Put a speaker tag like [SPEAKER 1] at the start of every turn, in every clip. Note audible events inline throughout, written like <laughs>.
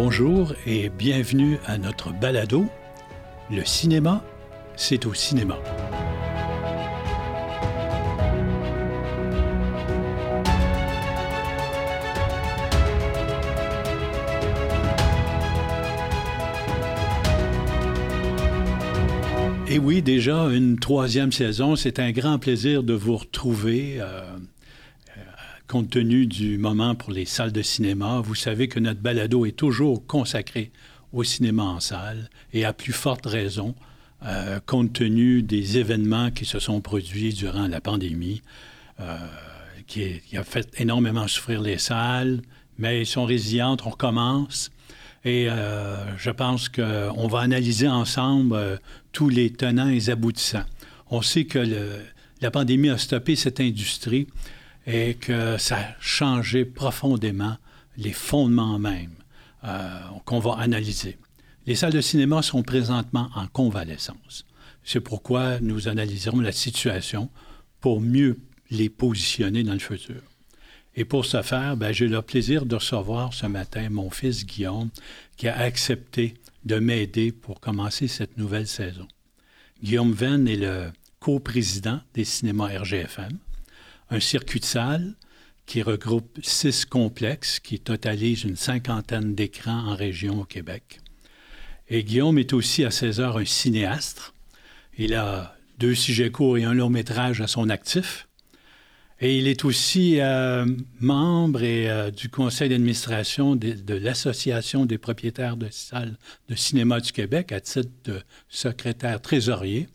[SPEAKER 1] bonjour et bienvenue à notre balado. Le cinéma, c'est au cinéma. Et oui, déjà une troisième saison. C'est un grand plaisir de vous retrouver. Euh, compte tenu du moment pour les salles de cinéma, vous savez que notre balado est toujours consacré au cinéma en salle et à plus forte raison, euh, compte tenu des événements qui se sont produits durant la pandémie, qui, qui, a fait énormément souffrir les salles, mais ils sont résilientes, on recommence. Et euh, je pense qu'on va analyser ensemble euh, tous les tenants et aboutissants. On sait que la pandémie a stoppé cette industrie et que ça a changé profondément les fondements même euh, qu'on va analyser. Les salles de cinéma sont présentement en convalescence. C'est pourquoi nous analyserons la situation pour mieux les positionner dans le futur. Et pour ce faire, ben, j'ai le plaisir de recevoir ce matin mon fils Guillaume, qui a accepté de m'aider pour commencer cette nouvelle saison. Guillaume Venn est le co-président des cinémas RGFM, un circuit de salle qui regroupe six complexes qui totalisent une cinquantaine d'écrans en région au Québec. Et Guillaume est aussi à 16 heures un cinéaste. Il a deux sujets courts et un long métrage à son actif. Et il est aussi euh, membre euh, du conseil d'administration de, de l'Association des propriétaires de salles de cinéma du Québec à titre de secrétaire trésorier.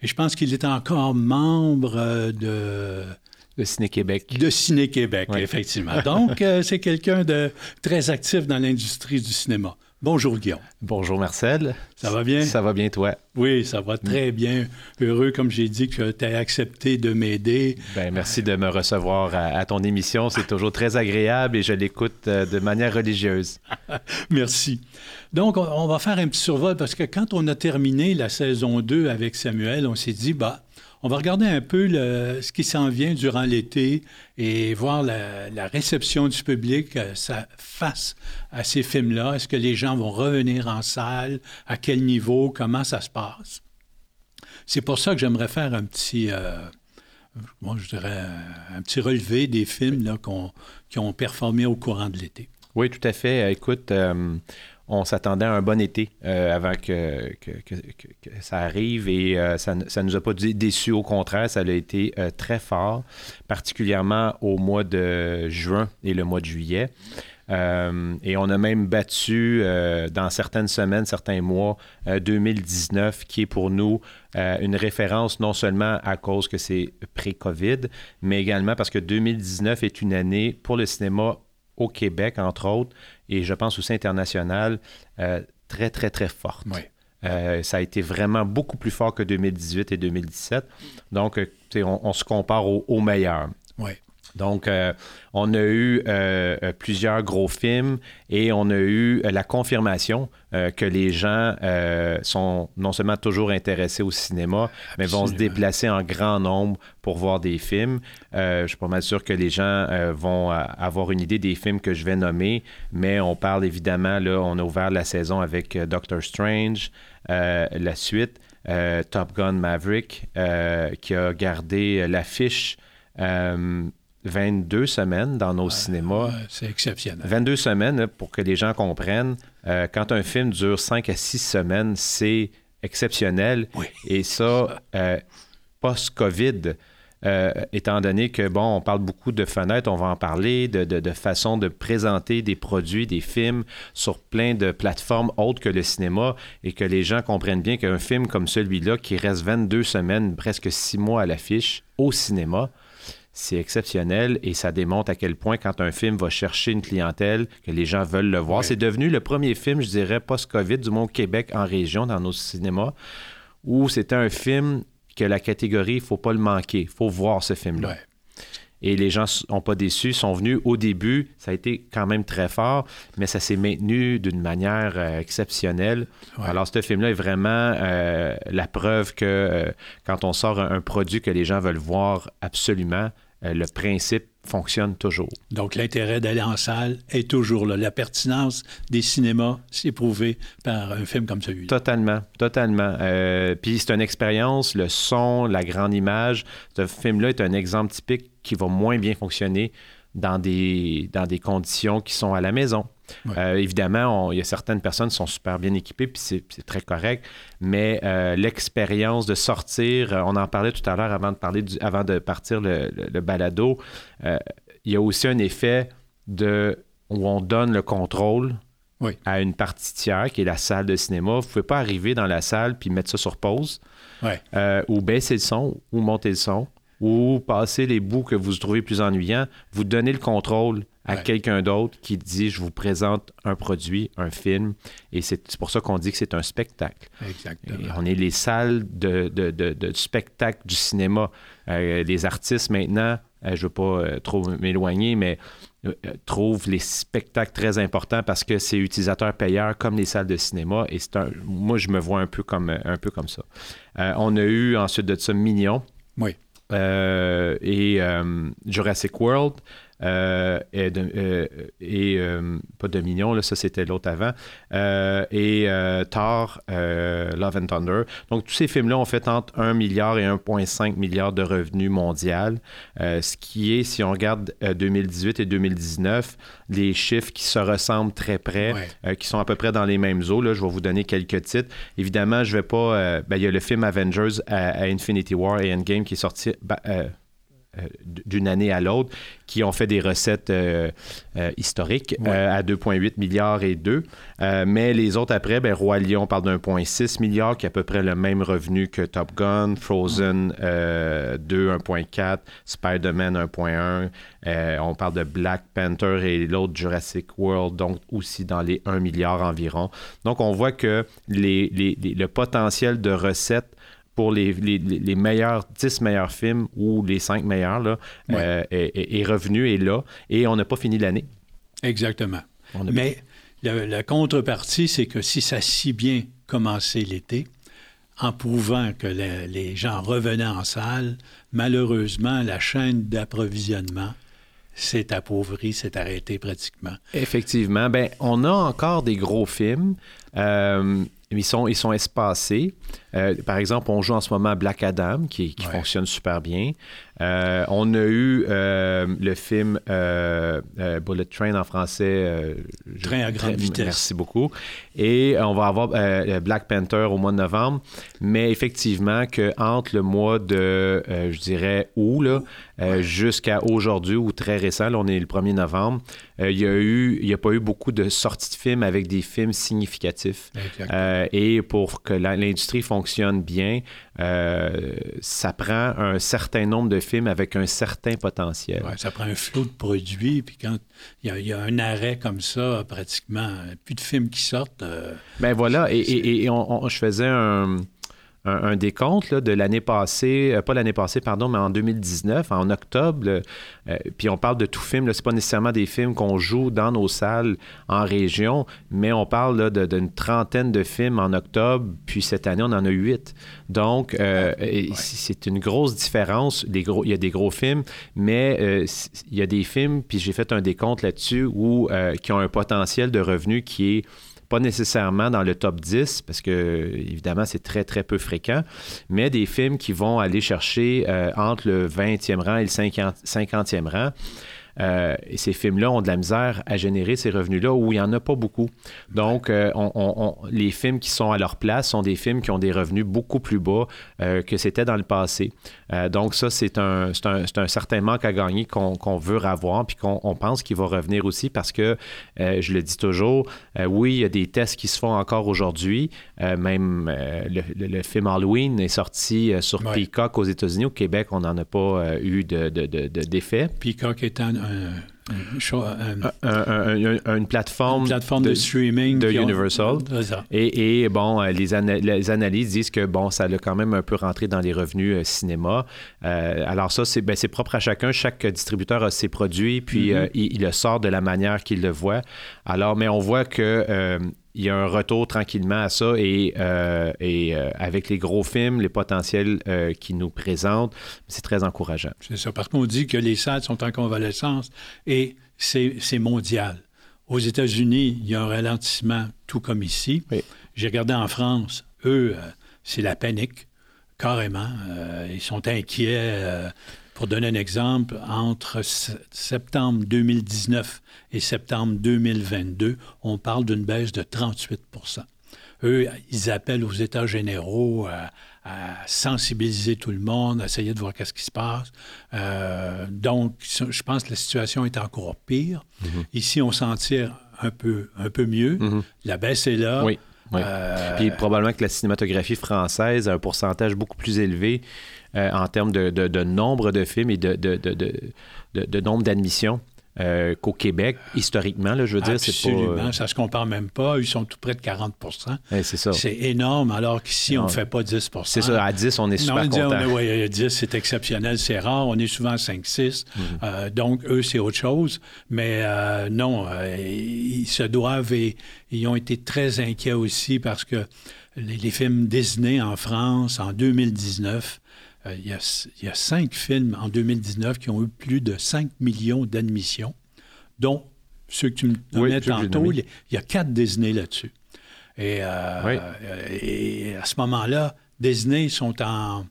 [SPEAKER 1] Et je pense qu'il est encore membre euh, de...
[SPEAKER 2] De Ciné-Québec.
[SPEAKER 1] De Ciné-Québec, effectivement. Donc, c'est quelqu'un de très actif dans l'industrie du cinéma. Bonjour Guillaume.
[SPEAKER 2] Bonjour Marcel.
[SPEAKER 1] Ça va bien?
[SPEAKER 2] Ça va bien toi?
[SPEAKER 1] Oui, ça va très bien. Heureux, comme j'ai dit, que tu as accepté de m'aider.
[SPEAKER 2] Ben, merci de me recevoir à, à ton émission. C'est toujours très agréable et je l'écoute euh, de manière religieuse. <laughs>
[SPEAKER 1] merci. Donc, on va faire un petit survol parce que quand on a terminé la saison 2 avec Samuel, on s'est dit, bah, on va regarder un peu ce qui s'en vient durant l'été et voir la, réception du public euh, face à ces films-là. Est-ce que les gens vont revenir en salle? À quel niveau? Comment ça se passe? C'est pour ça que j'aimerais faire un petit, euh, moi je dirais, un petit relevé des films qui ont performé au courant de l'été.
[SPEAKER 2] Oui, tout à fait. Écoute, euh, on s'attendait à un bon été euh, avant que, ça arrive et euh, ça ne nous a pas déçus. Au contraire, ça a été euh, très fort, particulièrement au mois de juin et le mois de juillet. et on a même battu dans certaines semaines, certains mois, 2019, qui est pour nous une référence non seulement à cause que c'est pré-COVID, mais également parce que 2019 est une année pour le cinéma au Québec, entre autres, et je pense aussi international, euh, très, très, très forte.
[SPEAKER 1] Oui.
[SPEAKER 2] Euh, ça a été vraiment beaucoup plus fort que 2018 et 2017. Donc, euh, on, on, se compare au, au meilleur.
[SPEAKER 1] Oui.
[SPEAKER 2] Donc, euh, on a eu euh, plusieurs gros films et on a eu la confirmation euh, que les gens sont non seulement toujours intéressés au cinéma, mais Absolument. vont se déplacer en grand nombre pour voir des films. je suis pas mal sûr que les gens vont avoir une idée des films que je vais nommer, mais on parle évidemment, là, on a ouvert la saison avec Doctor Strange, la suite. Top Gun Maverick, qui a gardé l'affiche 22 semaines dans nos
[SPEAKER 1] ouais,
[SPEAKER 2] cinémas.
[SPEAKER 1] Ouais, c'est exceptionnel.
[SPEAKER 2] 22 semaines, pour que les gens comprennent, euh, quand un film dure 5 à 6 semaines, c'est exceptionnel.
[SPEAKER 1] Oui.
[SPEAKER 2] Et ça, euh, post-COVID, euh, étant donné que, bon, on parle beaucoup de fenêtres, on va en parler, de, de, de, façon de présenter des produits, des films sur plein de plateformes autres que le cinéma et que les gens comprennent bien qu'un film comme celui-là, qui reste 22 semaines, presque 6 mois à l'affiche au cinéma, c'est exceptionnel et ça démontre à quel point quand un film va chercher une clientèle, que les gens veulent le voir. Oui. C'est devenu le premier film, je dirais, post-COVID, du moins au Québec, en région, dans nos cinémas, où c'était un film que la catégorie, il ne faut pas le manquer, il faut voir ce film-là.
[SPEAKER 1] Ouais.
[SPEAKER 2] Et les gens n'ont pas déçu, sont venus au début, ça a été quand même très fort, mais ça s'est maintenu d'une manière euh, exceptionnelle.
[SPEAKER 1] Ouais.
[SPEAKER 2] Alors, ce film-là est vraiment euh, la preuve que euh, quand on sort un, un, produit que les gens veulent voir absolument, le principe fonctionne toujours.
[SPEAKER 1] Donc, l'intérêt d'aller en salle est toujours là. La pertinence des cinémas, c'est prouvé par un film comme celui-là.
[SPEAKER 2] Totalement, totalement. Euh, puis c'est une expérience, le son, la grande image. Ce film-là est un exemple typique qui va moins bien fonctionner dans des, dans des conditions qui sont à la maison. Euh, évidemment, il y a certaines personnes qui sont super bien équipées, puis c'est très correct, mais euh, l'expérience de sortir, on en parlait tout à l'heure avant de parler avant de partir le, balado, il y a aussi un effet de où on donne le contrôle à une partie tiers qui est la salle de cinéma. Vous ne pouvez pas arriver dans la salle puis mettre ça sur pause. Euh, ou baisser le son, ou monter le son, ou passer les bouts que vous trouvez plus ennuyants. Vous donnez le contrôle à quelqu'un d'autre qui dit je vous présente un produit, un film. Et c'est pour ça qu'on dit que c'est un spectacle.
[SPEAKER 1] Exactement.
[SPEAKER 2] on est les salles de, spectacle du cinéma. Euh, les artistes maintenant, euh, je ne veux pas trop m'éloigner, mais euh, euh, trouve les spectacles très importants parce que c'est utilisateur payeur comme les salles de cinéma et c'est un, moi je me vois un peu comme un peu comme ça. Euh, on a eu ensuite de ça Mignon.
[SPEAKER 1] Oui.
[SPEAKER 2] Et Jurassic World. Euh, et, euh, euh, pas Dominion, là, ça c'était l'autre avant, et Thor, Love and Thunder. Donc tous ces films-là ont fait entre 1 milliard et 1,5 milliard de revenus mondial, ce qui est, si on regarde 2018 et 2019, les chiffres qui se ressemblent très près, qui sont à peu près dans les mêmes eaux. Là, je vais vous donner quelques titres. Évidemment, je vais pas. Ben, il y a le film Avengers à, Infinity War et Endgame qui est sorti. Ben, euh, d'une année à l'autre, qui ont fait des recettes euh, euh, historiques à 2,8 milliards et 2. mais les autres après, ben, Roi Lion parle d'un 1,6 milliard, qui est à peu près le même revenu que Top Gun, Frozen 2, 1,4, Spider-Man 1,1. on parle de Black Panther et l'autre Jurassic World, donc aussi dans les 1 milliard environ. Donc on voit que les, le potentiel de recettes pour les, les, meilleurs 10 meilleurs films ou les 5 meilleurs là, euh, est, revenu, est là, et on n'a pas fini l'année.
[SPEAKER 1] Exactement. Mais la, contrepartie, c'est que si ça a si bien commencé l'été, en prouvant que les gens revenaient en salle, malheureusement, la chaîne d'approvisionnement s'est appauvrie, s'est arrêtée pratiquement.
[SPEAKER 2] Effectivement. Ben, on a encore des gros films. Euh, ils sont, ils sont espacés. Euh, par exemple, on joue en ce moment Black Adam, qui, qui fonctionne super bien. Euh, on a eu euh, le film Bullet Train en français.
[SPEAKER 1] Train à grande vitesse.
[SPEAKER 2] Merci beaucoup. Et on va avoir Black Panther au mois de novembre. Mais effectivement, que entre le mois de, je dirais, août, là, jusqu'à aujourd'hui, ou très récent, là, on est le 1er novembre, il y a eu, il n'y a pas eu beaucoup de sorties de films avec des films significatifs. et pour que l'industrie fonctionne fonctionne bien, euh, ça prend un certain nombre de films avec un certain potentiel.
[SPEAKER 1] ça prend un flot de produits, puis quand il y, a un arrêt comme ça, pratiquement, plus de films qui sortent. Euh,
[SPEAKER 2] ben voilà, et, je faisais un un, décompte de l'année passée, euh, pas l'année passée, pardon, mais en 2019, en octobre. Euh, puis on parle de tout film, c'est pas nécessairement des films qu'on joue dans nos salles en région, mais on parle d'une trentaine de films en octobre, puis cette année, on en a huit. Donc, euh, c'est une grosse différence. gros, il y a des gros films, mais il y a des films, puis j'ai fait un décompte là-dessus, où, qui ont un potentiel de revenu qui est pas nécessairement dans le top 10, parce que évidemment, c'est très, très peu fréquent, mais des films qui vont aller chercher euh, entre le 20e rang et le 50, 50e rang. Euh, et ces films-là ont de la misère à générer ces revenus-là où il n'y en a pas beaucoup. Donc, euh, les films qui sont à leur place sont des films qui ont des revenus beaucoup plus bas que c'était dans le passé. Donc, ça, c'est un, un, certain manque à gagner qu'on veut avoir, puis qu'on pense qu'il va revenir aussi parce que, je le dis toujours, oui, il y a des tests qui se font encore aujourd'hui. même le, film Halloween est sorti sur Peacock aux États-Unis. Au Québec, on n'en a pas eu d'effet. De,
[SPEAKER 1] Peacock
[SPEAKER 2] une plateforme,
[SPEAKER 1] plateforme de, streaming
[SPEAKER 2] de Universal. Et, bon, euh, les, les, analyses disent que bon, ça a quand même un peu rentré dans les revenus euh, cinéma. Euh, alors ça, ben, c'est propre à chacun. Chaque distributeur a ses produits, puis mm-hmm. il, le sort de la manière qu'il le voit. Alors, mais on voit que il y a un retour tranquillement à ça et, et avec les gros films, les potentiels qu'ils nous présentent, c'est très encourageant.
[SPEAKER 1] C'est ça, parce qu'on dit que les salles sont en convalescence et c'est mondial. Aux États-Unis, il y a un ralentissement, tout comme ici. J'ai regardé en France, eux, c'est la panique, carrément. ils sont inquiets. Pour donner un exemple, entre septembre 2019 et septembre 2022, on parle d'une baisse de 38% Eux, ils appellent aux États généraux à, sensibiliser tout le monde, à essayer de voir qu'est-ce qui se passe. Euh, donc, je pense que la situation est encore pire. Mm-hmm. Ici, on s'en tire un peu, un peu mieux. Mm-hmm. La baisse est là.
[SPEAKER 2] Oui. Euh, Puis probablement que la cinématographie française a un pourcentage beaucoup plus élevé euh, en termes de, nombre de films et de, de nombre d'admissions. Euh, qu'au Québec, historiquement, là, je veux dire, c'est pas...
[SPEAKER 1] Absolument, ça se compare même pas. Ils sont tout près de 40
[SPEAKER 2] c'est ça.
[SPEAKER 1] C'est énorme, alors qu'ici, on ne fait pas 10
[SPEAKER 2] C'est ça, à 10, on est super non, content.
[SPEAKER 1] Oui, 10, c'est exceptionnel, c'est rare. On est souvent à 5-6. Mm-hmm. donc, eux, c'est autre chose. Mais non, ils se doivent et ils ont été très inquiets aussi parce que les films Disney en France, en 2019, euh, il, y a, cinq films en 2019 qui ont eu plus de 5 millions d'admissions, dont ceux que tu me donnais tantôt, il y a quatre Disney là-dessus. Et, euh, et, à ce moment-là, Disney sont en.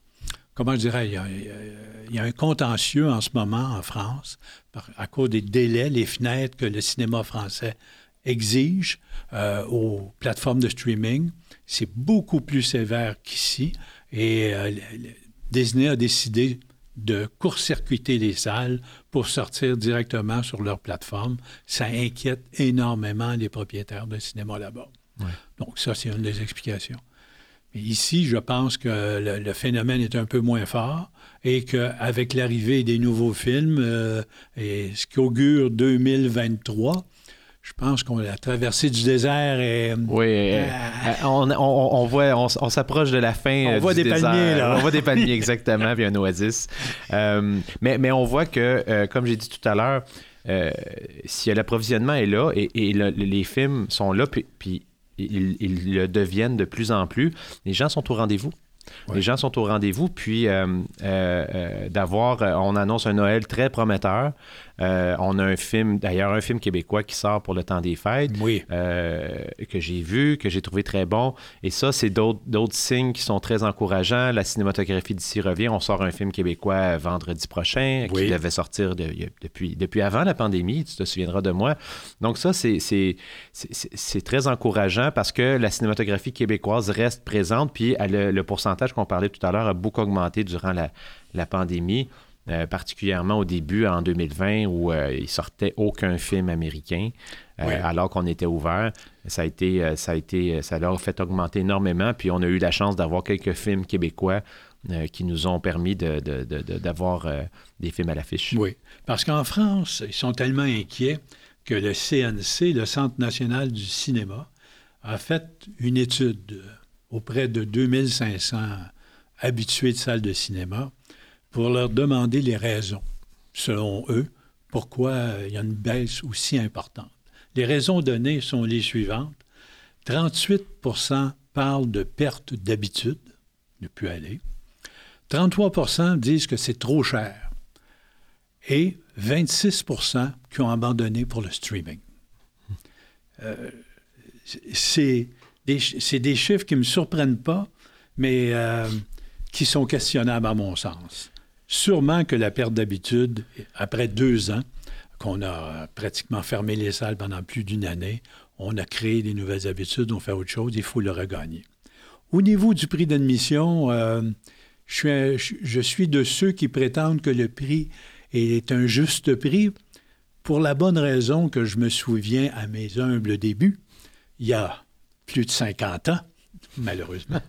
[SPEAKER 1] Comment je dirais il y, a, un contentieux en ce moment en France à cause des délais, les fenêtres que le cinéma français exige euh, aux plateformes de streaming. C'est beaucoup plus sévère qu'ici. Et Disney a décidé de court-circuiter les salles pour sortir directement sur leur plateforme. Ça inquiète énormément les propriétaires de cinéma là-bas. Donc ça, c'est une des explications. Mais ici, je pense que le, phénomène est un peu moins fort et qu'avec l'arrivée des nouveaux films, euh, et ce qui augure 2023, je pense qu'on a traversé du désert et.
[SPEAKER 2] Oui, euh, on, voit, on, s'approche de la fin.
[SPEAKER 1] On voit des palmiers, là.
[SPEAKER 2] On voit des palmiers, <laughs> exactement, puis un oasis. Euh, mais, mais on voit que, euh, comme j'ai dit tout à l'heure, si l'approvisionnement est là et, les films sont là, puis, puis ils, le deviennent de plus en plus, les gens sont au rendez-vous. Les gens sont au rendez-vous, puis d'avoir, on annonce un Noël très prometteur. Euh, on a un film, d'ailleurs, un film québécois qui sort pour le temps des fêtes,
[SPEAKER 1] oui.
[SPEAKER 2] Euh, que j'ai vu, que j'ai trouvé très bon. Et ça, c'est d'autres signes qui sont très encourageants. La cinématographie d'ici revient. On sort un film québécois vendredi prochain, qui devait sortir depuis, depuis avant la pandémie. Tu te souviendras de moi. Donc ça, c'est très encourageant parce que la cinématographie québécoise reste présente. Puis le, pourcentage qu'on parlait tout à l'heure a beaucoup augmenté durant la, la pandémie. Euh, particulièrement au début, en 2020, où euh, il sortait aucun film américain, euh, alors qu'on était ouvert. Ça a été, ça a été, ça leur a fait augmenter énormément. Puis on a eu la chance d'avoir quelques films québécois qui nous ont permis d'avoir des films à l'affiche.
[SPEAKER 1] Oui, parce qu'en France, ils sont tellement inquiets que le CNC, le Centre national du cinéma, a fait une étude auprès de 2500 habitués de salles de cinéma pour leur demander les raisons, selon eux, pourquoi il y a une baisse aussi importante. Les raisons données sont les suivantes. 38% parlent de perte d'habitude, ne plus aller. 33% disent que c'est trop cher. Et 26% qui ont abandonné pour le streaming. Euh, c'est des, chiffres qui ne me surprennent pas, mais euh, qui sont questionnables à mon sens. Sûrement que la perte d'habitude, après deux ans, qu'on a pratiquement fermé les salles pendant plus d'une année, on a créé des nouvelles habitudes, on fait autre chose, il faut le regagner. Au niveau du prix d'admission, euh, je, suis, je suis de ceux qui prétendent que le prix est un juste prix pour la bonne raison que je me souviens à mes humbles débuts, il y a plus de 50 ans, malheureusement.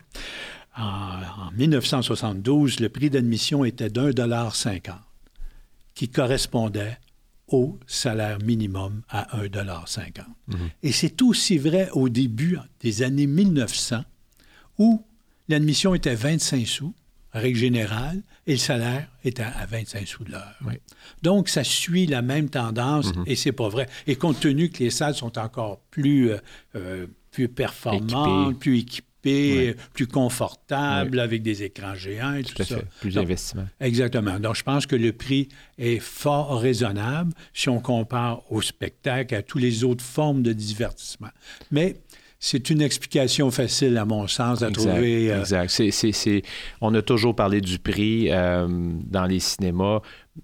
[SPEAKER 1] En, 1972, le prix d'admission était d'un dollar cinquante, qui correspondait au salaire minimum à un dollar cinquante. Mhm. Et c'est aussi vrai au début des années 1900, où l'admission était 25 sous, règle générale, et le salaire était à 25 sous de l'heure. Donc, ça suit la même tendance, mhm. et c'est pas vrai. Et compte tenu que les salles sont encore plus euh, euh, plus performante, plus plus confortable, avec des écrans géants et tout, ça.
[SPEAKER 2] Plus d'investissement.
[SPEAKER 1] Exactement. Donc, je pense que le prix est fort raisonnable si on compare au spectacle, à toutes les autres formes de divertissement. Mais c'est une explication facile, à mon sens, à trouver.
[SPEAKER 2] Euh, exact. On a toujours parlé du prix euh, dans les cinémas.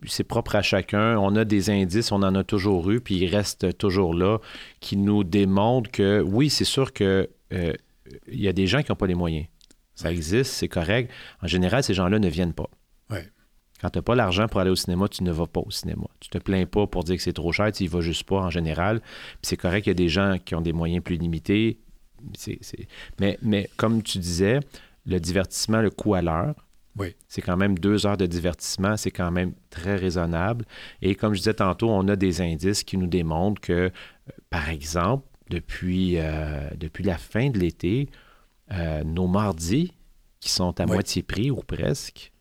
[SPEAKER 2] C'est propre à chacun. On a des indices, on en a toujours eu, puis ils restent toujours là, qui nous démontrent que, oui, c'est sûr que euh, il y a des gens qui n'ont pas les moyens. Ça existe, c'est correct. En général, ces gens-là ne viennent pas.
[SPEAKER 1] Ouais.
[SPEAKER 2] Quand tu n'as pas l'argent pour aller au cinéma, tu ne vas pas au cinéma. Tu te plains pas pour dire que c'est trop cher, tu n'y vas juste pas en général. Puis c'est correct qu'il y a des gens qui ont des moyens plus limités. Mais, mais comme tu disais, le divertissement, le coût à l'heure,
[SPEAKER 1] oui.
[SPEAKER 2] C'est quand même deux heures de divertissement, c'est quand même très raisonnable. Et comme je disais tantôt, on a des indices qui nous démontrent que, euh, par exemple, depuis, euh, depuis la fin de l'été, euh, nos mardis, qui sont à moitié prix ou presque,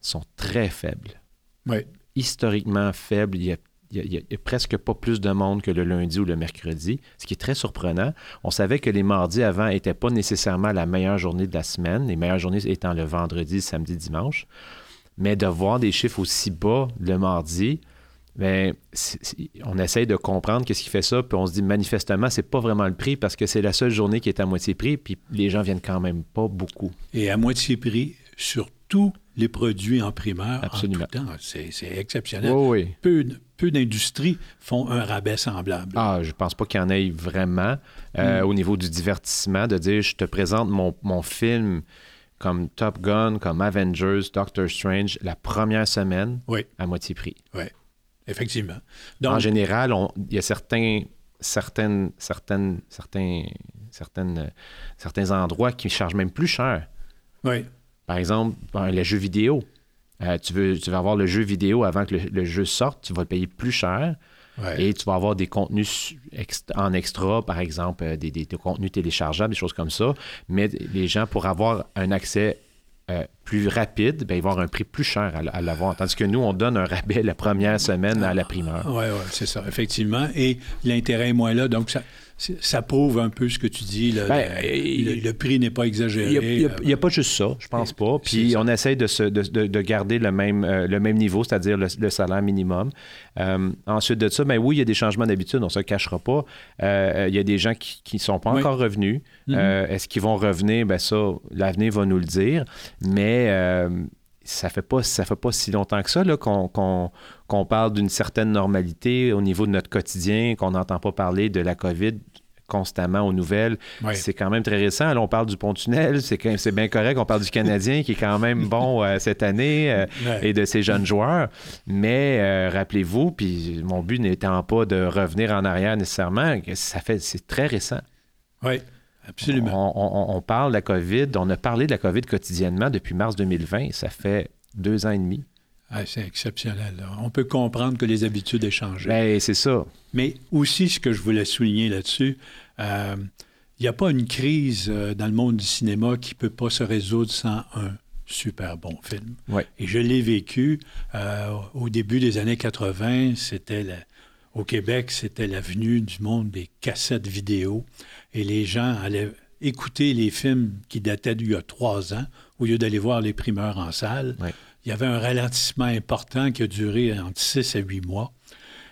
[SPEAKER 2] sont très faibles.
[SPEAKER 1] Oui.
[SPEAKER 2] Historiquement faibles. Il y a il n'y a, presque pas plus de monde que le lundi ou le mercredi, ce qui est très surprenant. On savait que les mardis avant n'étaient pas nécessairement la meilleure journée de la semaine, les meilleures journées étant le vendredi, samedi, dimanche. Mais de voir des chiffres aussi bas le mardi, bien, on essaye de comprendre qu'est-ce qui fait ça, puis on se dit manifestement, c'est pas vraiment le prix parce que c'est la seule journée qui est à moitié prix, puis les gens viennent quand même pas beaucoup.
[SPEAKER 1] Et à moitié prix, surtout les produits en primeur
[SPEAKER 2] Absolument.
[SPEAKER 1] en tout temps. C'est, exceptionnel.
[SPEAKER 2] Oui,
[SPEAKER 1] Peu, peu d'industries font un rabais semblable.
[SPEAKER 2] Ah, je pense pas qu'il y en ait vraiment euh, hmm. au niveau du divertissement, de dire je te présente mon, mon, film comme Top Gun, comme Avengers, Doctor Strange, la première semaine à moitié prix.
[SPEAKER 1] Oui, effectivement.
[SPEAKER 2] en général, il y a certains, certaines, certaines, certains, certaines, certains endroits qui chargent même plus cher.
[SPEAKER 1] Oui.
[SPEAKER 2] Par exemple, les jeux vidéo. Euh, tu, veux, tu vas avoir le jeu vidéo avant que le, jeu sorte, tu vas le payer plus cher. Et tu vas avoir des contenus en extra, par exemple, euh, des, contenus téléchargeables, des choses comme ça. Mais les gens, pour avoir un accès euh, plus rapide, ben, ils vont avoir un prix plus cher à, l'avoir. Tandis que nous, on donne un rabais la première semaine à la primeur.
[SPEAKER 1] Oui, oui, c'est ça, effectivement. Et l'intérêt est moins là. Donc, ça, ça prouve un peu ce que tu dis. Ben, le, prix n'est pas exagéré.
[SPEAKER 2] Il n'y a, pas juste ça, je pense pas. Puis on essaye de, de, garder le même, euh, le même niveau, c'est-à-dire le, salaire minimum. Euh, ensuite de ça, ben oui, il y a des changements d'habitude, on ne se cachera pas. Euh, il y a des gens qui ne sont pas encore revenus. Mm-hmm. Est-ce qu'ils vont revenir? Ben ça, l'avenir va nous le dire. Mais ça fait pas ça fait pas si longtemps que ça qu'on parle d'une certaine normalité au niveau de notre quotidien, qu'on n'entend pas parler de la COVID constamment aux nouvelles. C'est quand même très récent. Là, on parle du pont-tunnel, c'est bien correct. On parle du Canadien qui est quand même <laughs> bon euh, cette année euh, et de ses jeunes joueurs. Mais euh, rappelez-vous, puis mon but n'étant pas de revenir en arrière nécessairement, ça fait c'est très récent.
[SPEAKER 1] Oui. Absolument.
[SPEAKER 2] On, on, parle de la COVID, on a parlé de la COVID quotidiennement depuis mars 2020. Ça fait deux ans et demi.
[SPEAKER 1] Ah, c'est exceptionnel. On peut comprendre que les habitudes aient changé.
[SPEAKER 2] Bien, c'est ça.
[SPEAKER 1] Mais aussi, ce que je voulais souligner là-dessus, euh, il n'y a pas une crise euh, dans le monde du cinéma qui ne peut pas se résoudre sans un super bon film.
[SPEAKER 2] Ouais.
[SPEAKER 1] Et je l'ai vécu euh, au début des années 80. C'était au Québec, c'était l'avenue du monde des cassettes vidéo. Et les gens allaient écouter les films qui dataient d'il y a trois ans au lieu d'aller voir les primeurs en salle. Il y avait un ralentissement important qui a duré entre six à huit mois.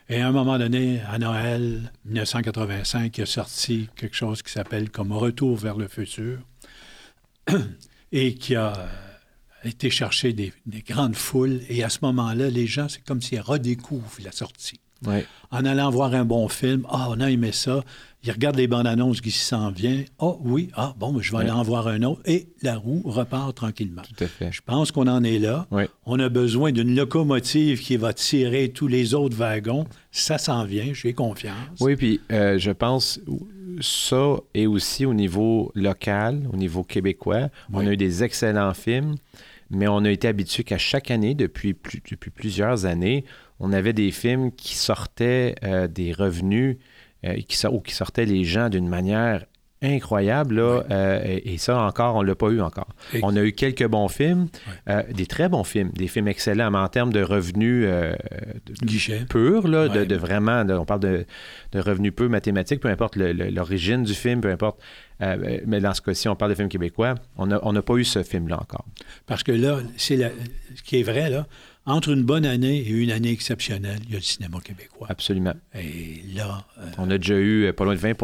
[SPEAKER 1] Et à un moment donné, à Noël 1985, il a sorti quelque chose qui s'appelle comme Retour vers le futur <clears throat> et qui a été chercher des, grandes foules. Et à ce moment-là, les gens, c'est comme s'ils redécouvrent la sortie. En allant voir un bon film, ah, on a aimé ça. Il regarde les bandes annonces qui s'en vient. Oh oui, ah bon, je vais aller en voir un autre. Et la roue repart tranquillement.
[SPEAKER 2] Tout à fait.
[SPEAKER 1] Je pense qu'on en est là. On a besoin d'une locomotive qui va tirer tous les autres wagons. Ça s'en vient, j'ai confiance.
[SPEAKER 2] Oui, puis euh, je pense ça et aussi au niveau local, au niveau québécois. On a eu des excellents films, mais on a été habitué qu'à chaque année, depuis, depuis plusieurs années, on avait des films qui sortaient euh, des revenus qui, ou qui sortaient les gens d'une manière incroyable. Là, euh, et, ça, encore, on ne l'a pas eu encore. On a eu quelques bons films, euh, des très bons films, des films excellents, mais en termes de revenus euh, purs, là, de, vraiment, on parle de, revenus purs mathématiques, peu importe l'origine du film, peu importe. mais dans ce cas-ci, on parle de films québécois. On n'a pas eu ce film-là encore.
[SPEAKER 1] Parce que là, c'est ce qui est vrai, là, entre une bonne année et une année exceptionnelle, il y a le cinéma québécois.
[SPEAKER 2] Absolument.
[SPEAKER 1] Et là.
[SPEAKER 2] on a déjà eu pas loin de 20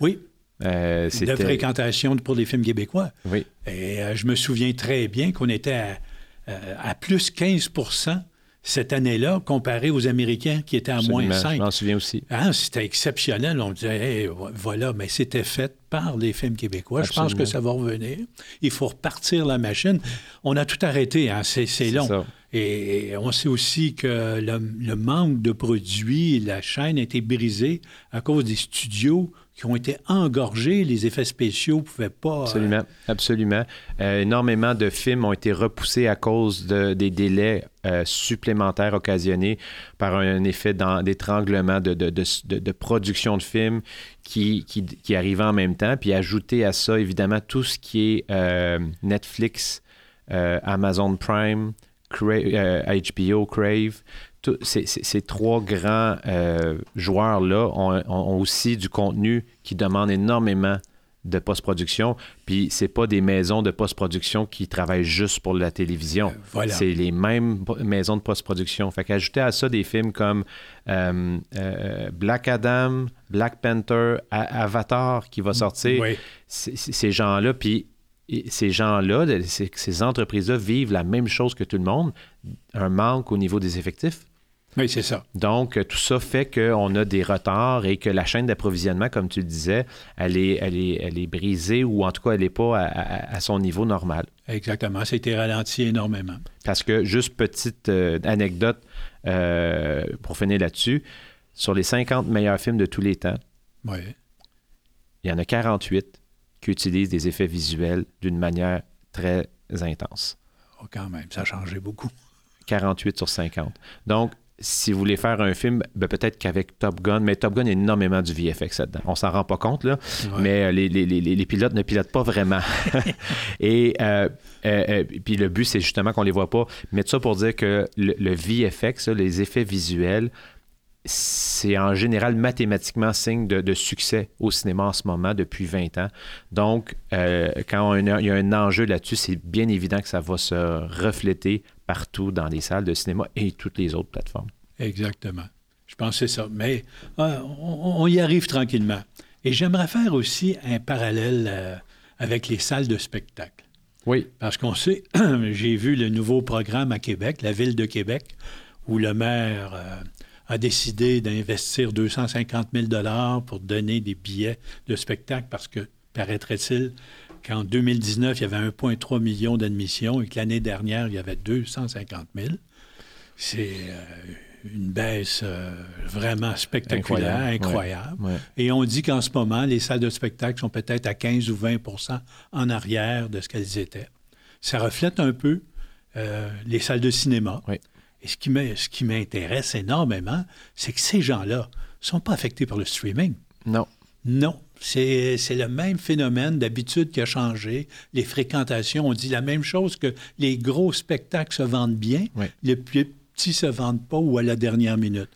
[SPEAKER 1] Oui, euh, de fréquentation pour les films québécois.
[SPEAKER 2] Oui.
[SPEAKER 1] Et euh, je me souviens très bien qu'on était à, euh, plus 15% cette année-là, comparé aux Américains qui étaient à moins 5.
[SPEAKER 2] Je m'en souviens aussi.
[SPEAKER 1] Ah, c'était exceptionnel. On disait, voilà, mais c'était fait par les films québécois. Je pense que ça va revenir. Il faut repartir la machine. On a tout arrêté, hein. c'est long. Et, on sait aussi que le, manque de produits, la chaîne a été brisée à cause des studios qui ont été engorgés. Les effets spéciaux ne pouvaient pas.
[SPEAKER 2] Euh, absolument, absolument. Euh, énormément de films ont été repoussés à cause de, des délais euh, supplémentaires occasionnés par un effet d'étranglement de, de, production de films qui, qui, qui, arrivait en même temps. Puis ajouter à ça, évidemment, tout ce qui est Netflix, Amazon Prime, HBO, Crave, ces, trois grands euh, joueurs-là ont, aussi du contenu qui demande énormément de post-production. Puis c'est pas des maisons de post-production qui travaillent juste pour la télévision. Euh, c'est les mêmes maisons de post-production. Fait qu'ajouter à ça des films comme euh, Black Adam, Black Panther, Avatar qui va sortir, ces gens-là, puis ces gens-là, ces entreprises-là vivent la même chose que tout le monde, un manque au niveau des effectifs.
[SPEAKER 1] Oui, c'est ça.
[SPEAKER 2] Donc, tout ça fait qu'on a des retards et que la chaîne d'approvisionnement, comme tu le disais, elle est, elle est, elle est brisée ou en tout cas, elle n'est pas à, son niveau normal.
[SPEAKER 1] Exactement. Ça a été ralenti énormément.
[SPEAKER 2] Parce que, juste petite euh, anecdote euh, pour finir là-dessus, sur les 50 meilleurs films de tous les temps, il y en a 48 qui utilisent des effets visuels d'une manière très intense.
[SPEAKER 1] Oh, quand même, ça a changé beaucoup.
[SPEAKER 2] 48 sur 50. Donc, si vous voulez faire un film, ben peut-être qu'avec Top Gun, mais Top Gun, il y a énormément du VFX là-dedans. On s'en rend pas compte, là, mais euh, les, les, les, pilotes ne pilotent pas vraiment. <laughs> <laughs> et euh, euh, puis le but, c'est justement qu'on les voit pas. Mais ça pour dire que le, VFX, les effets visuels, c'est en général mathématiquement signe de, succès au cinéma en ce moment depuis 20 ans. Donc, quand il y a un enjeu là-dessus, c'est bien évident que ça va se refléter partout dans les salles de cinéma et toutes les autres plateformes.
[SPEAKER 1] Exactement. Je pense que c'est ça. Mais euh, on, y arrive tranquillement. Et j'aimerais faire aussi un parallèle euh, avec les salles de spectacle.
[SPEAKER 2] Oui.
[SPEAKER 1] Parce qu'on sait, <clears throat> j'ai vu le nouveau programme à Québec, la ville de Québec, où le maire euh, a décidé d'investir 250 000 pour donner des billets de spectacle parce que, paraîtrait-il, qu'en 2019, il y avait 1,3 million d'admissions et que l'année dernière, il y avait 250 000. C'est euh, une baisse euh, vraiment spectaculaire, incroyable. Et on dit qu'en ce moment, les salles de spectacle sont peut-être à 15 ou 20% en arrière de ce qu'elles étaient. Ça reflète un peu euh, les salles de cinéma. Et ce qui m'intéresse énormément, c'est que ces gens-là ne sont pas affectés par le streaming.
[SPEAKER 2] Non.
[SPEAKER 1] Non. C'est le même phénomène d'habitude qui a changé. Les fréquentations, on dit la même chose que les gros spectacles se vendent bien, les petits ne se vendent pas ou à la dernière minute.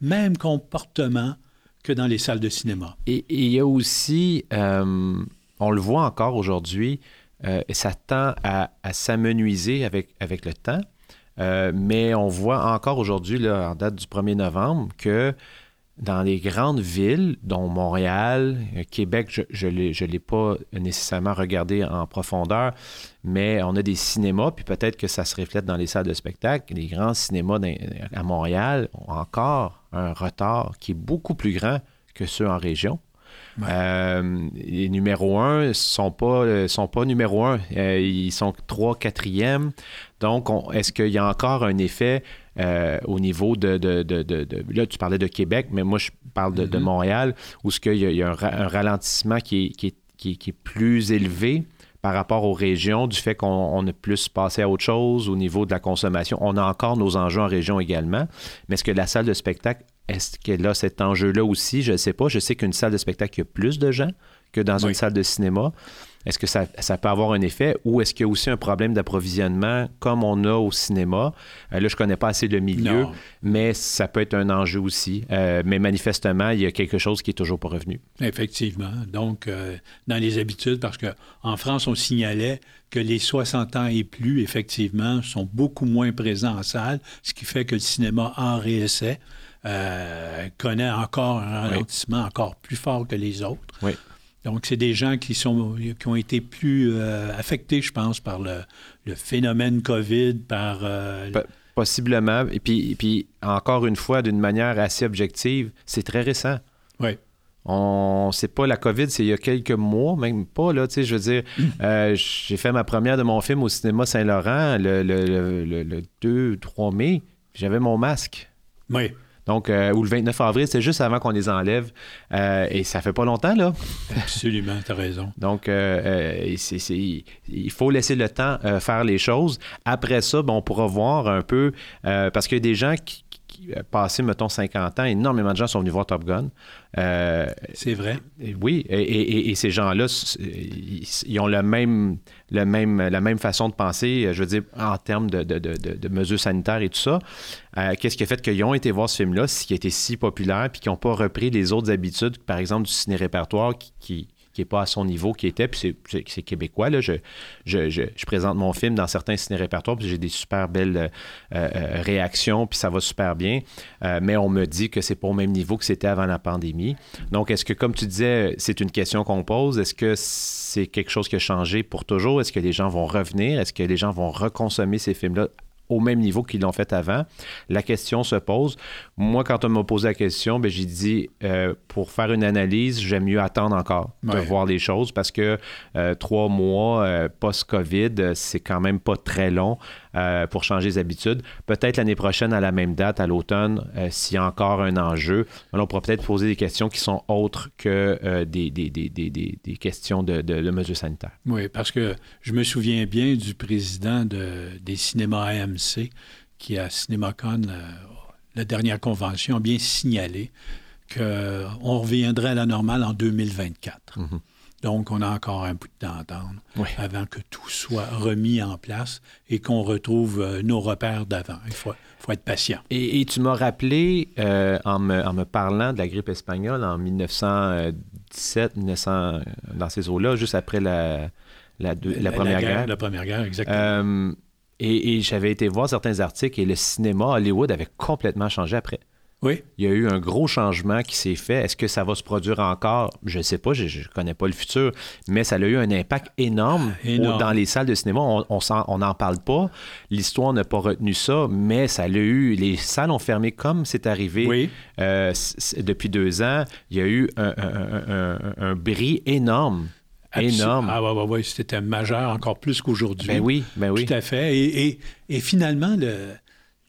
[SPEAKER 1] Même comportement que dans les salles de cinéma.
[SPEAKER 2] Et il y a aussi, euh, on le voit encore aujourd'hui, euh, ça tend à, s'amenuiser avec, avec le temps, euh, mais on voit encore aujourd'hui, en date du 1er novembre, que dans les grandes villes, dont Montréal, euh, Québec, je ne l'ai pas nécessairement regardé en profondeur, mais on a des cinémas, puis peut-être que ça se reflète dans les salles de spectacle. Les grands cinémas à Montréal ont encore un retard qui est beaucoup plus grand que ceux en région. Euh, les numéros un ne sont pas, euh, sont pas numéro un. ils sont trois, quatrième. Donc, est-ce qu'il y a encore un effet euh, au niveau de, Là, tu parlais de Québec, mais moi, je parle de, mm-hmm. Montréal, où ce qu'il y a, un, ralentissement qui est, qui, plus élevé par rapport aux régions, du fait qu'on a plus passé à autre chose au niveau de la consommation. On a encore nos enjeux en région également, mais est-ce que la salle de spectacle, est-ce qu'elle a cet enjeu-là aussi? Je ne sais pas. Je sais qu'une salle de spectacle, il y a plus de gens que dans une salle de cinéma. Est-ce que ça, ça peut avoir un effet ou est-ce qu'il y a aussi un problème d'approvisionnement comme on a au cinéma? Euh, là, je connais pas assez le milieu,
[SPEAKER 1] Non.
[SPEAKER 2] mais ça peut être un enjeu aussi. Euh, mais manifestement, il y a quelque chose qui est toujours pas revenu.
[SPEAKER 1] Effectivement. Donc, euh, dans les habitudes, parce qu'en France, on signalait que les 60 ans et plus, effectivement, sont beaucoup moins présents en salle, ce qui fait que le cinéma et essai euh, connaît encore un ralentissement encore plus fort que les autres.
[SPEAKER 2] Oui.
[SPEAKER 1] Donc, c'est des gens qui, sont, qui ont été plus euh, affectés, je pense, par le, le phénomène COVID, par... euh,
[SPEAKER 2] Possiblement. Et puis, et puis, encore une fois, d'une manière assez objective, c'est très récent.
[SPEAKER 1] Oui.
[SPEAKER 2] On sait pas, la COVID, c'est il y a quelques mois, même pas, là, tu sais, je veux dire, euh, j'ai fait ma première de mon film au cinéma Saint-Laurent le, le, le, le- le 2 3 mai, j'avais mon masque.
[SPEAKER 1] Oui,
[SPEAKER 2] Donc, euh, ou le 29 avril, c'est juste avant qu'on les enlève. Euh, et ça fait pas longtemps, là.
[SPEAKER 1] absolument, tu as raison.
[SPEAKER 2] Donc, euh, c'est- c'est- il faut laisser le temps faire les choses. Après ça, ben, on pourra voir un peu, parce qu'il y a des gens qui, passés, mettons, 50 ans, énormément de gens sont venus voir Top Gun. Euh,
[SPEAKER 1] C'est vrai.
[SPEAKER 2] oui, et, et- et ces gens-là, ils, ils ont le même, le même, la même façon de penser, je veux dire, en termes de, de- de- de- de mesures sanitaires et tout ça. Euh, Qu'est-ce qui a fait qu'ils ont été voir ce film-là, ce qui a été si populaire, puis qu'ils n'ont pas repris les autres habitudes, par exemple, du ciné-répertoire qui, qui qui n'est pas à son niveau qui était, puis c'est- québécois. Là. Je, je, je, je présente mon film dans certains ciné-répertoires, puis j'ai des super belles euh, euh, réactions, puis ça va super bien. Euh, mais on me dit que c'est pas au même niveau que c'était avant la pandémie. Donc, est-ce que, comme tu disais, c'est une question qu'on pose, est-ce que c'est quelque chose qui a changé pour toujours? Est-ce que les gens vont revenir? Est-ce que les gens vont reconsommer ces films-là au même niveau qu'ils l'ont fait avant? La question se pose. Moi, quand on m'a posé la question, ben, j'ai dit, euh, pour faire une analyse, j'aime mieux attendre encore de voir les choses parce que euh, trois mois euh, post-COVID, c'est quand même pas très long euh, pour changer les habitudes. Peut-être l'année prochaine, à la même date, à l'automne, euh, s'il y a encore un enjeu, on pourra peut-être poser des questions qui sont autres que euh, des, des, des, des, questions de, de, de mesures sanitaires.
[SPEAKER 1] Oui, parce que je me souviens bien du président de- des cinémas AMC qui, à CinémaCon, la dernière convention, a bien signalé qu'on reviendrait à la normale en 2024.
[SPEAKER 2] Mhm.
[SPEAKER 1] Donc, on a encore un bout de temps à attendre
[SPEAKER 2] Oui.
[SPEAKER 1] avant que tout soit remis en place et qu'on retrouve euh, nos repères d'avant. Il faut, faut être patient.
[SPEAKER 2] Et, et tu m'as rappelé, euh, en, me, en me parlant de la grippe espagnole en 1917, 1900, dans ces eaux-là, juste après la, la, deux- la Première Guerre.
[SPEAKER 1] La Première Guerre, exactement.
[SPEAKER 2] Euh, et et j'avais été voir certains articles et le cinéma Hollywood avait complètement changé après.
[SPEAKER 1] Oui,
[SPEAKER 2] Il y a eu un gros changement qui s'est fait. Est-ce que ça va se produire encore? Je ne sais pas, je ne connais pas le futur, mais ça a eu un impact énorme, dans les salles de cinéma. On on s'en- on n'en parle pas. L'histoire n'a pas retenu ça, mais ça l'a eu. Les salles ont fermé comme c'est arrivé
[SPEAKER 1] oui.
[SPEAKER 2] euh, depuis deux ans. Il y a eu un, un- un- un- un bris énorme. Énorme.
[SPEAKER 1] Ah, oui, oui, oui, c'était majeur encore plus qu'aujourd'hui.
[SPEAKER 2] Ben oui, ben oui.
[SPEAKER 1] Tout à fait. Et, et- et finalement, le-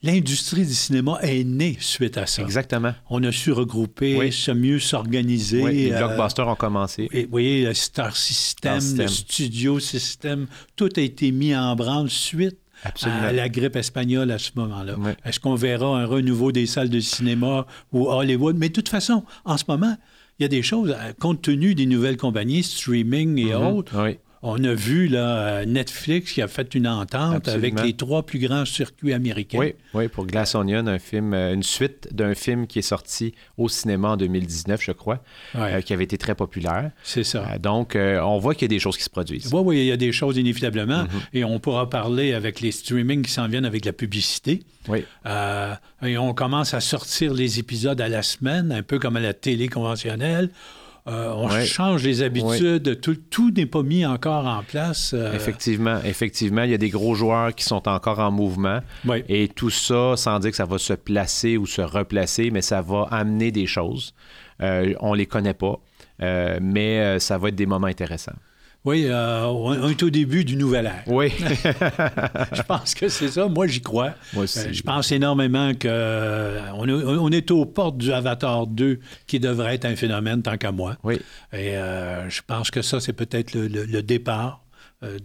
[SPEAKER 1] l'industrie du cinéma est née suite à ça.
[SPEAKER 2] Exactement.
[SPEAKER 1] On a su regrouper,
[SPEAKER 2] Oui.
[SPEAKER 1] se mieux s'organiser.
[SPEAKER 2] Oui, les
[SPEAKER 1] euh,
[SPEAKER 2] blockbusters ont commencé.
[SPEAKER 1] et, vous voyez, le Star System,
[SPEAKER 2] Star
[SPEAKER 1] le
[SPEAKER 2] System.
[SPEAKER 1] Studio System, tout a été mis en branle suite
[SPEAKER 2] Absolument.
[SPEAKER 1] à la grippe espagnole à ce moment-là.
[SPEAKER 2] Oui.
[SPEAKER 1] Est-ce qu'on verra un renouveau des salles de cinéma ou Hollywood? Mais de toute façon, en ce moment, il y a des choses, euh, compte tenu des nouvelles compagnies, streaming et
[SPEAKER 2] Mhm.
[SPEAKER 1] autres,
[SPEAKER 2] Oui.
[SPEAKER 1] On a vu là, Netflix qui a fait une entente
[SPEAKER 2] Absolument.
[SPEAKER 1] avec les trois plus grands circuits américains.
[SPEAKER 2] Oui, oui, pour Glass Onion, un film, euh, une suite d'un film qui est sorti au cinéma en 2019, je crois,
[SPEAKER 1] Ouais,
[SPEAKER 2] euh, qui avait été très populaire.
[SPEAKER 1] c'est ça.
[SPEAKER 2] Euh, donc, euh, on voit qu'il y a des choses qui se produisent.
[SPEAKER 1] Oui, oui, il y a des choses inévitablement.
[SPEAKER 2] Mhm.
[SPEAKER 1] Et on pourra parler avec les streamings qui s'en viennent avec la publicité.
[SPEAKER 2] Oui,
[SPEAKER 1] et on commence à sortir les épisodes à la semaine, un peu comme à la télé conventionnelle. Euh, on
[SPEAKER 2] Ouais.
[SPEAKER 1] change les habitudes. Tout, tout n'est pas mis encore en place. euh,
[SPEAKER 2] effectivement, effectivement, il y a des gros joueurs qui sont encore en mouvement. Et tout ça, sans dire que ça va se placer ou se replacer, mais ça va amener des choses. Euh, on les connaît pas, mais ça va être des moments intéressants.
[SPEAKER 1] Oui, euh, on est au début du nouvel ère.
[SPEAKER 2] Oui, <laughs>
[SPEAKER 1] Je pense que c'est ça. Moi, j'y crois.
[SPEAKER 2] moi aussi.
[SPEAKER 1] Euh, je pense énormément que euh, on, est, on est aux portes du Avatar 2 qui devrait être un phénomène tant qu'à moi.
[SPEAKER 2] Oui,
[SPEAKER 1] Et euh, je pense que ça, c'est peut-être le, le- le départ de,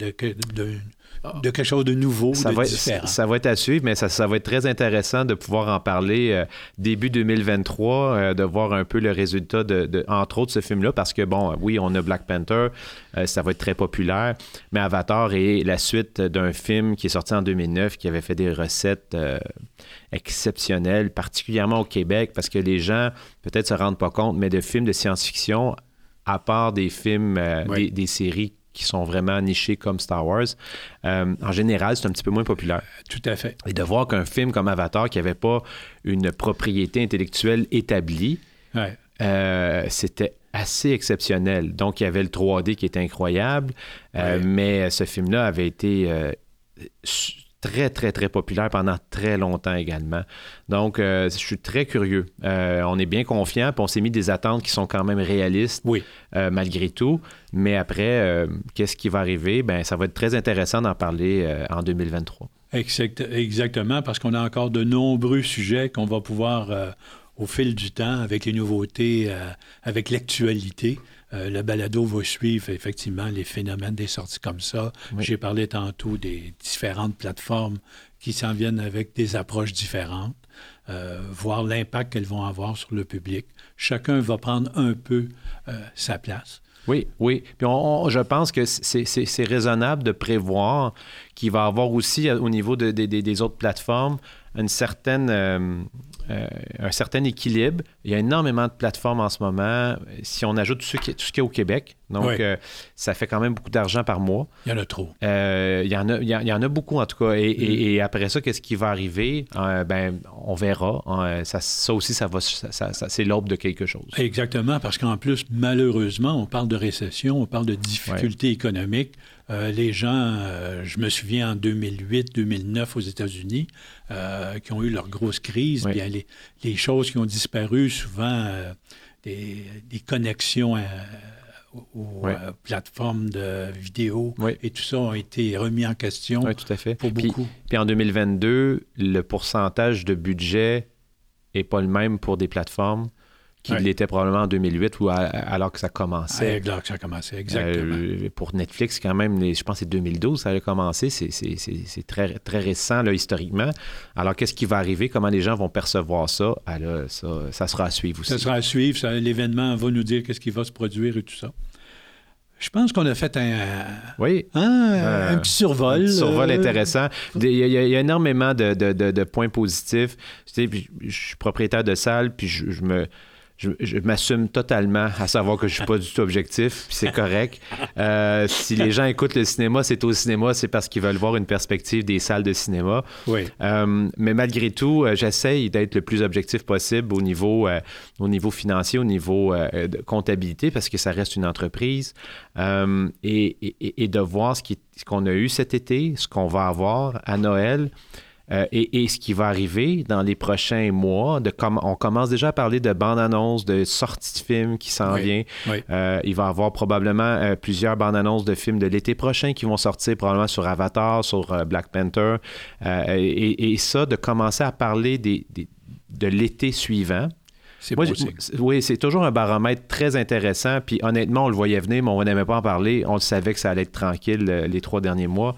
[SPEAKER 1] de- de quelque chose de nouveau,
[SPEAKER 2] ça
[SPEAKER 1] de
[SPEAKER 2] va,
[SPEAKER 1] différent.
[SPEAKER 2] Être, ça va être à suivre, mais ça, ça va être très intéressant de pouvoir en parler euh, début 2023, euh, de voir un peu le résultat de, de entre autres, ce film-là, parce que, bon, oui, on a Black Panther, euh, ça va être très populaire, mais Avatar est la suite d'un film qui est sorti en 2009, qui avait fait des recettes exceptionnelles, particulièrement au Québec, parce que les gens, peut-être, se rendent pas compte, mais de films de science-fiction, à part des films, oui. des, des séries qui sont vraiment nichés comme Star Wars. Euh, en général, c'est un petit peu moins populaire.
[SPEAKER 1] Tout à fait.
[SPEAKER 2] Et de voir qu'un film comme Avatar, qui n'avait pas une propriété intellectuelle établie,
[SPEAKER 1] ouais.
[SPEAKER 2] euh, c'était assez exceptionnel. Donc, il y avait le 3D qui était incroyable, euh,
[SPEAKER 1] ouais.
[SPEAKER 2] mais ce film-là avait été très, très, très populaire pendant très longtemps également. Donc, euh, je suis très curieux. Euh, on est bien confiant, puis on s'est mis des attentes qui sont quand même réalistes,
[SPEAKER 1] oui.
[SPEAKER 2] euh, malgré tout. Mais après, qu'est-ce qui va arriver? Ben, ça va être très intéressant d'en parler en 2023.
[SPEAKER 1] Exact, exactement, parce qu'on a encore de nombreux sujets qu'on va pouvoir, au fil du temps, avec les nouveautés, avec l'actualité, euh, le balado va suivre effectivement les phénomènes des sorties comme ça.
[SPEAKER 2] Oui.
[SPEAKER 1] J'ai parlé tantôt des différentes plateformes qui s'en viennent avec des approches différentes, euh, voir l'impact qu'elles vont avoir sur le public. Chacun va prendre un peu euh, sa place.
[SPEAKER 2] Oui, oui. Puis on, on, je pense que c'est raisonnable de prévoir qu'il va y avoir aussi au niveau de, de, de, des autres plateformes une certaine, euh, un certain équilibre. Il y a énormément de plateformes en ce moment. Si on ajoute tout ce qui, tout ce qui est au Québec, donc
[SPEAKER 1] Oui.
[SPEAKER 2] euh, ça fait quand même beaucoup d'argent par mois.
[SPEAKER 1] Il y en a trop.
[SPEAKER 2] Euh, il, y en a, il, y en, il y en a beaucoup en tout cas. Et, et, et après ça, qu'est-ce qui va arriver? Ben, on verra. Ça, ça aussi, ça va, ça, ça, c'est l'aube de quelque chose.
[SPEAKER 1] Exactement, parce qu'en plus, malheureusement, on parle de récession, on parle de difficultés économiques. Euh, les gens, euh, je me souviens en 2008-2009 aux États-Unis, euh, qui ont eu leur grosse crise,
[SPEAKER 2] Oui.
[SPEAKER 1] bien les, les choses qui ont disparu, souvent des, des connexions à- aux
[SPEAKER 2] Oui.
[SPEAKER 1] plateformes de vidéo
[SPEAKER 2] Oui.
[SPEAKER 1] et tout ça ont été remis en question
[SPEAKER 2] Oui, tout à fait.
[SPEAKER 1] pour
[SPEAKER 2] Puis-
[SPEAKER 1] beaucoup.
[SPEAKER 2] Puis en 2022, le pourcentage de budget n'est pas le même pour des plateformes qu'il
[SPEAKER 1] Ouais.
[SPEAKER 2] l'était probablement en 2008 ou à- alors que ça commençait.
[SPEAKER 1] Là que ça a commencé, exactement.
[SPEAKER 2] Euh, pour Netflix, quand même, les- je pense que c'est 2012 ça a commencé. C'est- très, très récent, là, historiquement. Alors, qu'est-ce qui va arriver? Comment les gens vont percevoir ça? Ah, là, ça, ça sera à suivre aussi.
[SPEAKER 1] Ça sera à suivre. ça- L'événement va nous dire qu'est-ce qui va se produire et tout ça. Je pense qu'on a fait un,
[SPEAKER 2] Oui.
[SPEAKER 1] hein,
[SPEAKER 2] Euh,
[SPEAKER 1] un petit survol.
[SPEAKER 2] Un petit survol
[SPEAKER 1] euh,
[SPEAKER 2] intéressant. Il y, a- il y a énormément de, de- de- de points positifs. Tu sais, puis je suis propriétaire de salle, puis je, je me. Je, je m'assume totalement à savoir que je suis pas du tout objectif, puis c'est correct. Euh, si les gens écoutent le cinéma, c'est au cinéma, c'est parce qu'ils veulent voir une perspective des salles de cinéma.
[SPEAKER 1] Oui.
[SPEAKER 2] Euh, mais malgré tout, euh, j'essaye d'être le plus objectif possible au niveau, euh, au niveau financier, au niveau de comptabilité, parce que ça reste une entreprise. Et, et- et de voir ce qu'on a eu cet été, ce qu'on va avoir à Noël. Euh, et, et ce qui va arriver dans les prochains mois, de com- on commence déjà à parler de bandes-annonces, de sorties de films qui s'en
[SPEAKER 1] Oui,
[SPEAKER 2] vient.
[SPEAKER 1] oui.
[SPEAKER 2] Euh, il va y avoir probablement euh, plusieurs bandes annonces de films de l'été prochain qui vont sortir probablement sur Avatar, sur Black Panther. Et, et ça, de commencer à parler des, des- de l'été suivant. Moi, oui, c'est toujours un baromètre très intéressant. Puis honnêtement, on le voyait venir, mais on n'aimait pas en parler. On le savait que ça allait être tranquille les trois derniers mois.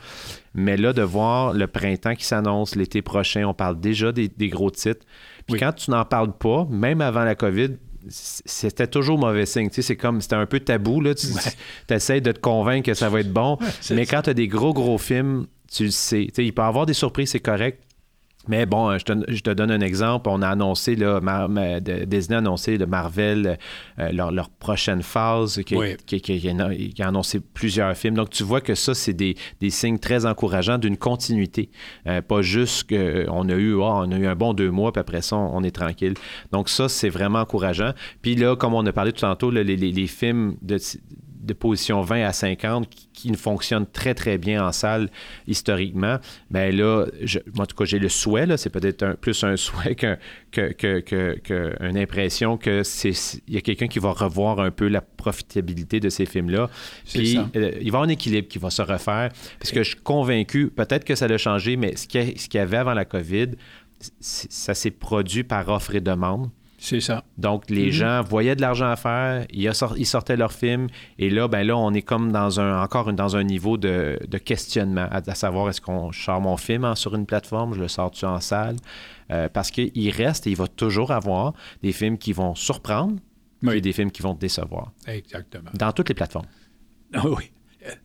[SPEAKER 2] Mais là, de voir le printemps qui s'annonce, l'été prochain, on parle déjà des, des gros titres. Puis
[SPEAKER 1] Oui.
[SPEAKER 2] quand tu n'en parles pas, même avant la COVID, c'était toujours mauvais signe. Tu sais, c'est comme, c'était un peu tabou. Là. Tu <laughs> essaies de te convaincre que ça va être bon. mais quand tu as des gros, gros films, tu le sais. Tu sais, il peut y avoir des surprises, c'est correct. Mais bon, je te, je te donne un exemple. On a annoncé, là, Mar- Disney a annoncé de Marvel euh, leur, leur prochaine phase, qui,
[SPEAKER 1] Oui.
[SPEAKER 2] qui- qui- qui a, annoncé plusieurs films. Donc, tu vois que ça, c'est des, des signes très encourageants d'une continuité. Euh, pas juste qu'on a eu, on a eu un bon deux mois, puis après ça, on, on est tranquille. Donc, ça, c'est vraiment encourageant. Puis là, comme on a parlé tout tantôt, là, les, les- les films de, de position 20 à 50 qui, qui fonctionnent très, très bien en salle historiquement, ben là, je- moi, en tout cas, j'ai le souhait, là, c'est peut-être un- plus un <laughs> souhait qu'un- que, que, que- que- une impression que c'est il y a quelqu'un qui va revoir un peu la profitabilité de ces films-là. Puis euh, il va y avoir un équilibre qui va se refaire. Parce que je suis convaincu, peut-être que ça a changé, mais ce qu'il y, avait avant la COVID, ça s'est produit par offre et demande.
[SPEAKER 1] C'est ça.
[SPEAKER 2] Donc, les
[SPEAKER 1] Mhm.
[SPEAKER 2] gens voyaient de l'argent à faire, ils, sortaient leur film, et là, ben là, on est comme dans un, encore dans un niveau de, de questionnement, à, à savoir est-ce qu'on je sors mon film sur une plateforme, je le sors-tu en salle? Euh, parce qu'il reste et il va toujours avoir des films qui vont surprendre
[SPEAKER 1] Oui.
[SPEAKER 2] et des films qui vont décevoir.
[SPEAKER 1] Exactement.
[SPEAKER 2] Dans toutes les plateformes.
[SPEAKER 1] Ah oui,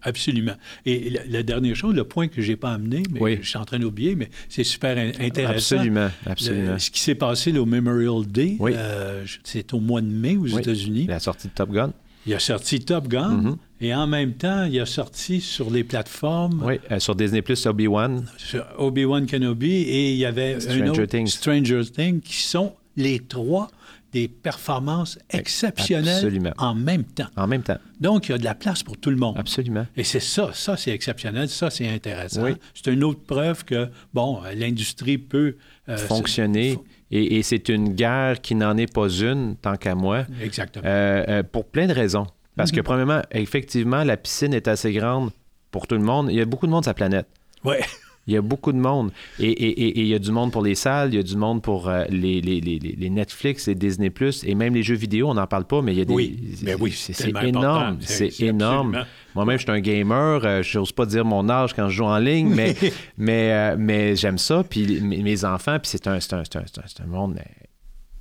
[SPEAKER 1] absolument. Et la, la dernière chose, le point que je n'ai pas amené, mais
[SPEAKER 2] Oui.
[SPEAKER 1] je suis en train d'oublier, mais c'est super in- intéressant.
[SPEAKER 2] Absolument,
[SPEAKER 1] Le-
[SPEAKER 2] absolument.
[SPEAKER 1] ce qui s'est passé là, au Memorial Day,
[SPEAKER 2] Oui.
[SPEAKER 1] euh, c'est au mois de mai aux
[SPEAKER 2] Oui.
[SPEAKER 1] États-Unis.
[SPEAKER 2] La sortie de Top Gun.
[SPEAKER 1] Il a sorti Top Gun
[SPEAKER 2] Mhm.
[SPEAKER 1] et en même temps, il a sorti sur les plateformes
[SPEAKER 2] Oui, euh, sur Disney Plus, Obi-Wan.
[SPEAKER 1] sur Obi-Wan Kenobi et il y avait
[SPEAKER 2] Stranger
[SPEAKER 1] un autre,
[SPEAKER 2] Things.
[SPEAKER 1] Stranger Things, qui sont les trois des performances exceptionnelles
[SPEAKER 2] Absolument.
[SPEAKER 1] en même temps.
[SPEAKER 2] En même temps.
[SPEAKER 1] Donc, il y a de la place pour tout le monde.
[SPEAKER 2] Absolument.
[SPEAKER 1] Et c'est ça, ça c'est exceptionnel, ça c'est intéressant.
[SPEAKER 2] Oui.
[SPEAKER 1] C'est une autre preuve que, bon, l'industrie peut... euh,
[SPEAKER 2] Fonctionner. et c'est une guerre qui n'en est pas une, tant qu'à moi.
[SPEAKER 1] Exactement.
[SPEAKER 2] Euh, euh, pour plein de raisons. Parce que,
[SPEAKER 1] Mhm.
[SPEAKER 2] premièrement, effectivement, la piscine est assez grande pour tout le monde. Il y a beaucoup de monde sur la planète.
[SPEAKER 1] Ouais.
[SPEAKER 2] Il y a beaucoup de monde. Et, et- et- et il y a du monde pour les salles, il y a du monde pour euh, les, les- les- Netflix, les Disney+, et même les jeux vidéo, on n'en parle pas, mais il y a des...
[SPEAKER 1] Oui, mais oui,
[SPEAKER 2] c'est énorme. C'est énorme. Moi-même, je suis un gamer. euh, je n'ose pas dire mon âge quand je joue en ligne, mais, <laughs> mais, euh, mais j'aime ça. Puis mes, enfants, puis c'est un, c'est un, c'est un- c'est un- monde...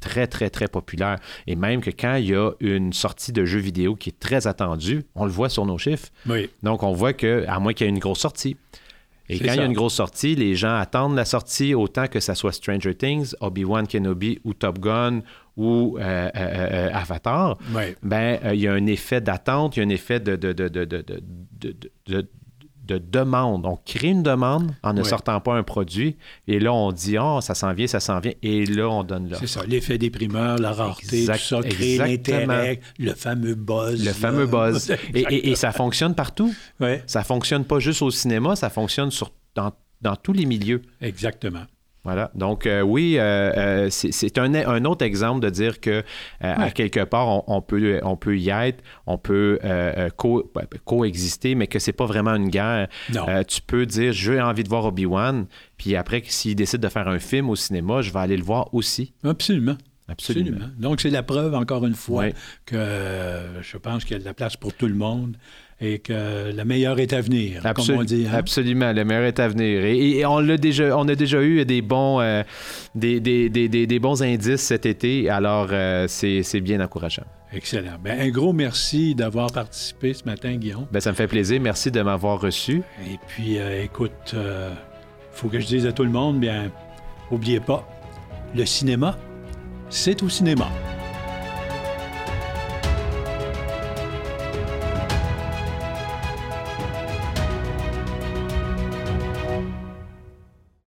[SPEAKER 2] très, très, très populaire. Et même que quand il y a une sortie de jeu vidéo qui est très attendue, on le voit sur nos chiffres.
[SPEAKER 1] Oui.
[SPEAKER 2] Donc, on voit que, à moins qu'il y ait une grosse sortie. Et quand il y a une grosse sortie, les gens attendent la sortie autant que ça soit Stranger Things, Obi-Wan Kenobi ou Top Gun ou euh, euh, euh, Avatar. Ben, il y a un effet d'attente, il y a un effet de, de, de, de, de, de, de- de- de demande. On crée une demande en ne
[SPEAKER 1] Ouais.
[SPEAKER 2] sortant pas un produit. Et là, on dit, oh, ça s'en vient, ça s'en vient. Et là, on donne l'offre.
[SPEAKER 1] C'est ça, l'effet des primeurs, la rareté,
[SPEAKER 2] Exact-
[SPEAKER 1] tout ça, l'intérêt, le fameux buzz.
[SPEAKER 2] Le
[SPEAKER 1] là.
[SPEAKER 2] fameux buzz. <laughs> Et, et- et ça fonctionne partout.
[SPEAKER 1] Ouais,
[SPEAKER 2] Ça fonctionne pas juste au cinéma, ça fonctionne sur, dans, dans tous les milieux.
[SPEAKER 1] exactement.
[SPEAKER 2] Voilà. Donc, euh, oui, euh, euh, c'est un, un autre exemple de dire que, euh, à quelque part, on, on peut, on peut y être, on peut co- coexister, mais que c'est pas vraiment une guerre.
[SPEAKER 1] Non.
[SPEAKER 2] Tu peux dire, j'ai envie de voir Obi-Wan, puis après, s'il décide de faire un film au cinéma, je vais aller le voir aussi.
[SPEAKER 1] Absolument.
[SPEAKER 2] Absolument.
[SPEAKER 1] Absolument. Donc, c'est la preuve, encore une fois,
[SPEAKER 2] Oui.
[SPEAKER 1] que je pense qu'il y a de la place pour tout le monde et que le meilleur est à venir,
[SPEAKER 2] Absol-
[SPEAKER 1] comme on dit. hein?
[SPEAKER 2] Absolument, le meilleur est à venir. Et, et on, l'a déjà, on a déjà eu des bons, euh, des, des- des- des- bons indices cet été, alors euh, c'est c'est bien encourageant.
[SPEAKER 1] Excellent. Ben, un gros merci d'avoir participé ce matin, Guillaume.
[SPEAKER 2] Ben, ça me fait plaisir. Merci de m'avoir reçu.
[SPEAKER 1] Et puis, euh, écoute, il faut que je dise à tout le monde, bien, oubliez pas, le cinéma, c'est au cinéma.